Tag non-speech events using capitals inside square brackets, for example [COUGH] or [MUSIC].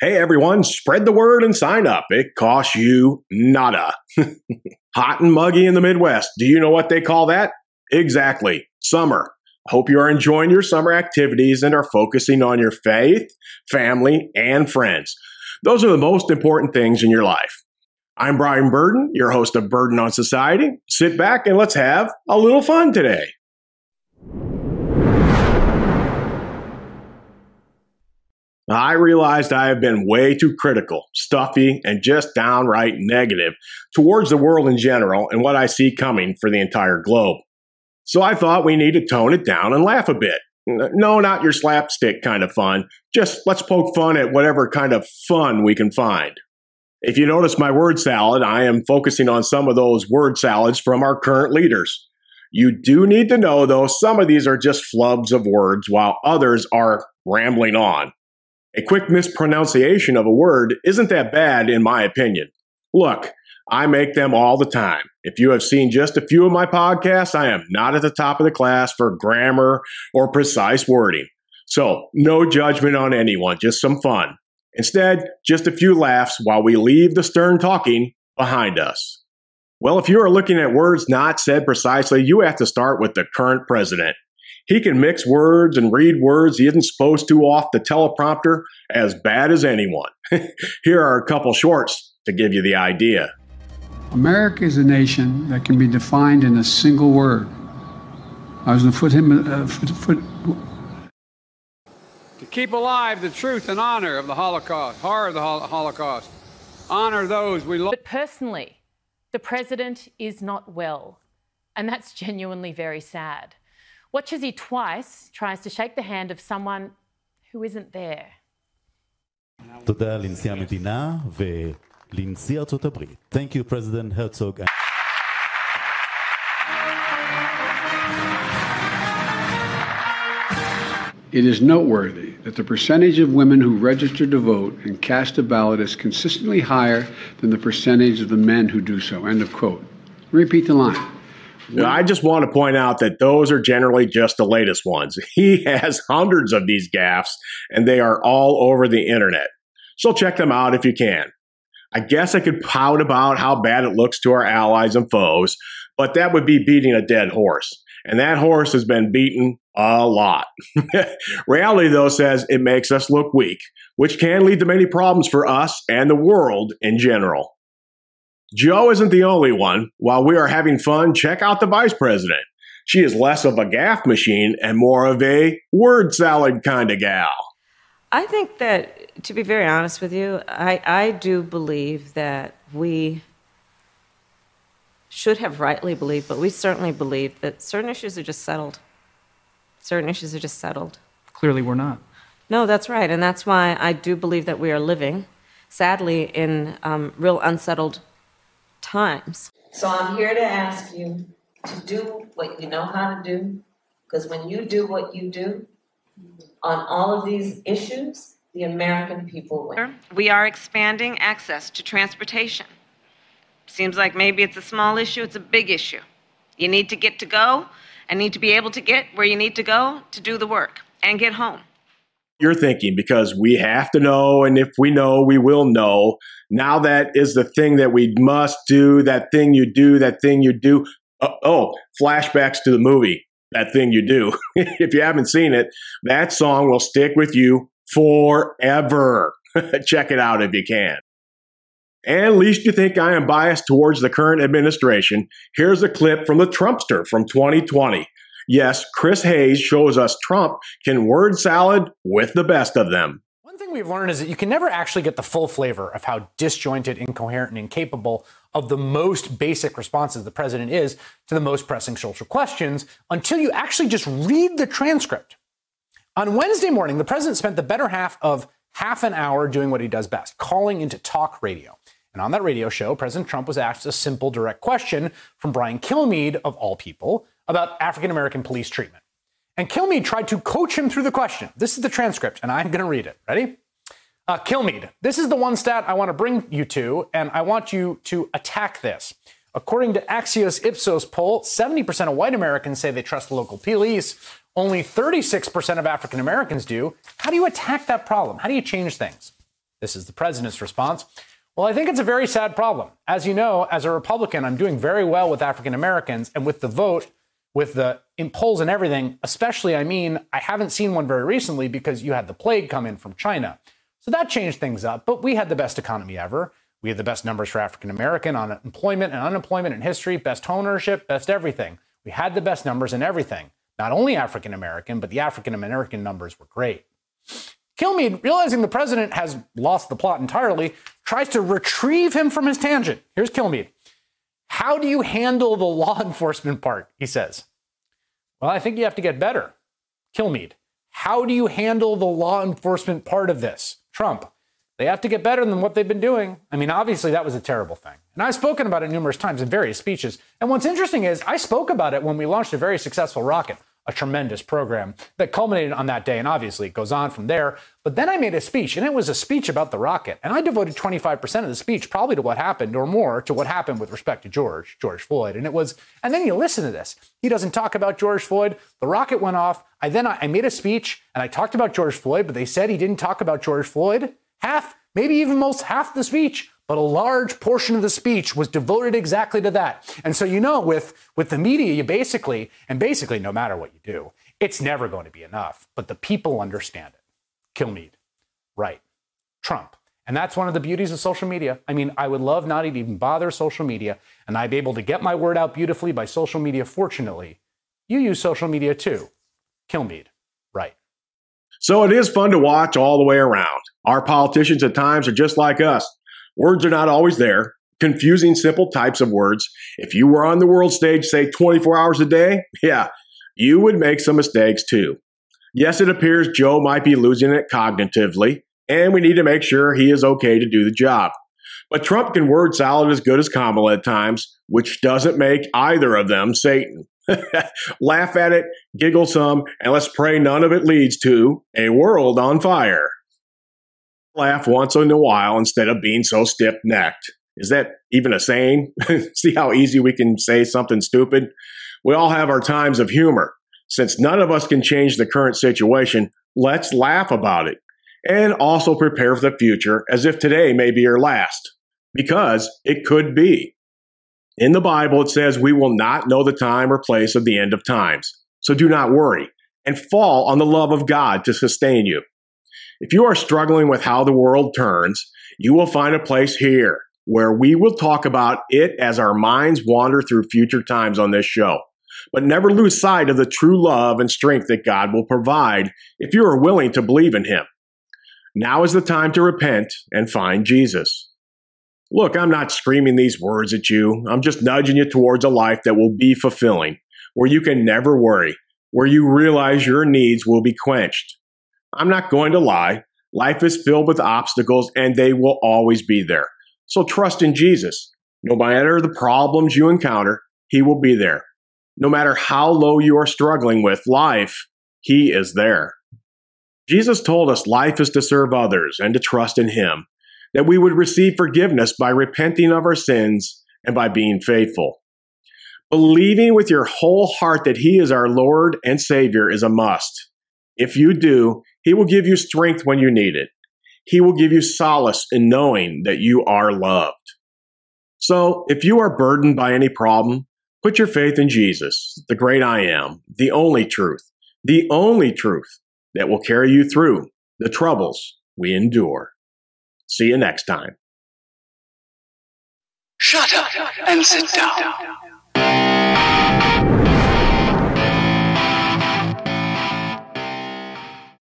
Hey everyone, spread the word and sign up. It costs you nada. [LAUGHS] Hot and muggy in the Midwest. Do you know what they call that? Exactly, summer. Hope you are enjoying your summer activities and are focusing on your faith, family, and friends. Those are the most important things in your life. I'm Brian Burden, your host of Burden on Society. Sit back and let's have a little fun today. I realized I have been way too critical, stuffy, and just downright negative towards the world in general and what I see coming for the entire globe. So I thought we need to tone it down and laugh a bit. No, not your slapstick kind of fun. Just let's poke fun at whatever kind of fun we can find. If you notice my word salad, I am focusing on some of those word salads from our current leaders. You do need to know, though, some of these are just flubs of words, while others are rambling on. A quick mispronunciation of a word isn't that bad, in my opinion. Look, I make them all the time. If you have seen just a few of my podcasts, I am not at the top of the class for grammar or precise wording. So, no judgment on anyone, just some fun. Instead, just a few laughs while we leave the stern talking behind us. Well, if you are looking at words not said precisely, you have to start with the current president. He can mix words and read words he isn't supposed to off the teleprompter as bad as anyone. [LAUGHS] Here are a couple shorts to give you the idea. America is a nation that can be defined in a single word. I was going to put him. Uh, foot, foot. To keep alive the truth and honor of the Holocaust, horror of the Holocaust, honor those we love. But personally, the president is not well, and that's genuinely very sad Watch as he twice tries to shake the hand of someone who isn't there. תודה לנשיא המדינה ולנשיא ארצות הברית. Thank you, President Herzog. It is noteworthy that the percentage of women who register to vote and cast a ballot is consistently higher than the percentage of the men who do so. End of quote. Repeat the line. I just want to point out that those are generally just the latest ones. [LAUGHS] He has hundreds of these gaffes, and they are all over the internet. So check them out if you can. I guess I could pout about how bad it looks to our allies and foes, but that would be beating a dead horse. And that horse has been beaten a lot. [LAUGHS] Reality, though, says it makes us look weak, which can lead to many problems for us and the world in general. Joe isn't the only one. While we are having fun, check out the vice president. She is less of a gaffe machine and more of a word salad kind of gal. I think that, to be very honest with you, I, I do believe that we should have rightly believed, but we certainly believe that certain issues are just settled. Certain issues are just settled. Clearly, we're not. No, that's right. And that's why I do believe that we are living, sadly, in um, real unsettled times. So I'm here to ask you to do what you know how to do, because when you do what you do on all of these issues, the American people win. We are expanding access to transportation. Seems like maybe it's a small issue, it's a big issue. You need to get to go and need to be able to get where you need to go to do the work and get home you're thinking because we have to know and if we know we will know. Now that is the thing that we must do that thing you do that thing you do. Uh, oh flashbacks to the movie that thing you do. [LAUGHS] If you haven't seen it that song will stick with you forever. [LAUGHS] Check it out if you can. And least you think I am biased towards the current administration, here's a clip from the Trumpster from 2020 Yes, Chris Hayes shows us Trump can word salad with the best of them. One thing we've learned is that you can never actually get the full flavor of how disjointed, incoherent, and incapable of the most basic responses the president is to the most pressing social questions until you actually just read the transcript. On Wednesday morning, the president spent the better half of half an hour doing what he does best, calling into talk radio. And on that radio show, President Trump was asked a simple, direct question from Brian Kilmeade, of all people, about African American police treatment. And Kilmeade tried to coach him through the question. This is the transcript, and I'm going to read it. Ready? Uh, Kilmeade, this is the one stat I want to bring you to, and I want you to attack this. According to Axios Ipsos poll, 70% of white Americans say they trust local police. Only 36% of African Americans do. How do you attack that problem? How do you change things? This is the president's response. Well, I think it's a very sad problem. As you know, as a Republican, I'm doing very well with African Americans and with the vote, with the in polls and everything, especially, I mean, I haven't seen one very recently because you had the plague come in from China. So that changed things up, but we had the best economy ever. We had the best numbers for African American on employment and unemployment in history, best ownership, best everything. We had the best numbers in everything. Not only African American, but the African American numbers were great. Kilmeade, realizing the president has lost the plot entirely, tries to retrieve him from his tangent. Here's Kilmeade. How do you handle the law [LAUGHS] enforcement part? He says. Well, I think you have to get better. Kilmeade. How do you handle the law enforcement part of this? Trump. They have to get better than what they've been doing. I mean, obviously, that was a terrible thing. And I've spoken about it numerous times in various speeches. And what's interesting is I spoke about it when we launched a very successful rocket a tremendous program that culminated on that day. And obviously it goes on from there. But then I made a speech, and it was a speech about the rocket. And I devoted 25% of the speech probably to what happened or more to what happened with respect to George, George Floyd. And it was, and then you listen to this. He doesn't talk about George Floyd. The rocket went off. I then I made a speech and I talked about George Floyd, but they said he didn't talk about George Floyd. Half, maybe even most half the speech but a large portion of the speech was devoted exactly to that. And so, you know, with, with the media, you basically, and basically, no matter what you do, it's never going to be enough. But the people understand it. Kilmeade, right. Trump. And that's one of the beauties of social media. I mean, I would love not to even bother social media, and I'd be able to get my word out beautifully by social media. Fortunately, you use social media too. Kilmeade, right. So it is fun to watch all the way around. Our politicians at times are just like us. Words are not always there. Confusing simple types of words. If you were on the world stage, say 24 hours a day, [LAUGHS] yeah, you would make some mistakes too. Yes, it appears Joe might be losing it cognitively, and we need to make sure he is okay to do the job. But Trump can word salad as good as Kamala at times, which doesn't make either of them Satan. [LAUGHS] Laugh at it, giggle some, and let's pray none of it leads to a world on fire laugh once in a while instead of being so stiff necked. Is that even a saying? [LAUGHS] See how easy we can say something stupid? We all have our times of humor. Since none of us can change the current situation, let's laugh about it and also prepare for the future as if today may be our last, because it could be. In the Bible, it says we will not know the time or place of the end of times. So do not worry and fall on the love of God to sustain you. If you are struggling with how the world turns, you will find a place here where we will talk about it as our minds wander through future times on this show. But never lose sight of the true love and strength that God will provide if you are willing to believe in Him. Now is the time to repent and find Jesus. Look, I'm not screaming these words at you. I'm just nudging you towards a life that will be fulfilling, where you can never worry, where you realize your needs will be quenched, I'm not going to lie. Life is filled with obstacles and they will always be there. So trust in Jesus. No matter the problems you encounter, He will be there. No matter how low you are struggling with life, He is there. Jesus told us life is to serve others and to trust in Him, that we would receive forgiveness by repenting of our sins and by being faithful. Believing with your whole heart that He is our Lord and Savior is a must. If you do, he will give you strength when you need it. He will give you solace in knowing that you are loved. So, if you are burdened by any problem, put your faith in Jesus, the great I am, the only truth, the only truth that will carry you through the troubles we endure. See you next time. Shut up and sit down.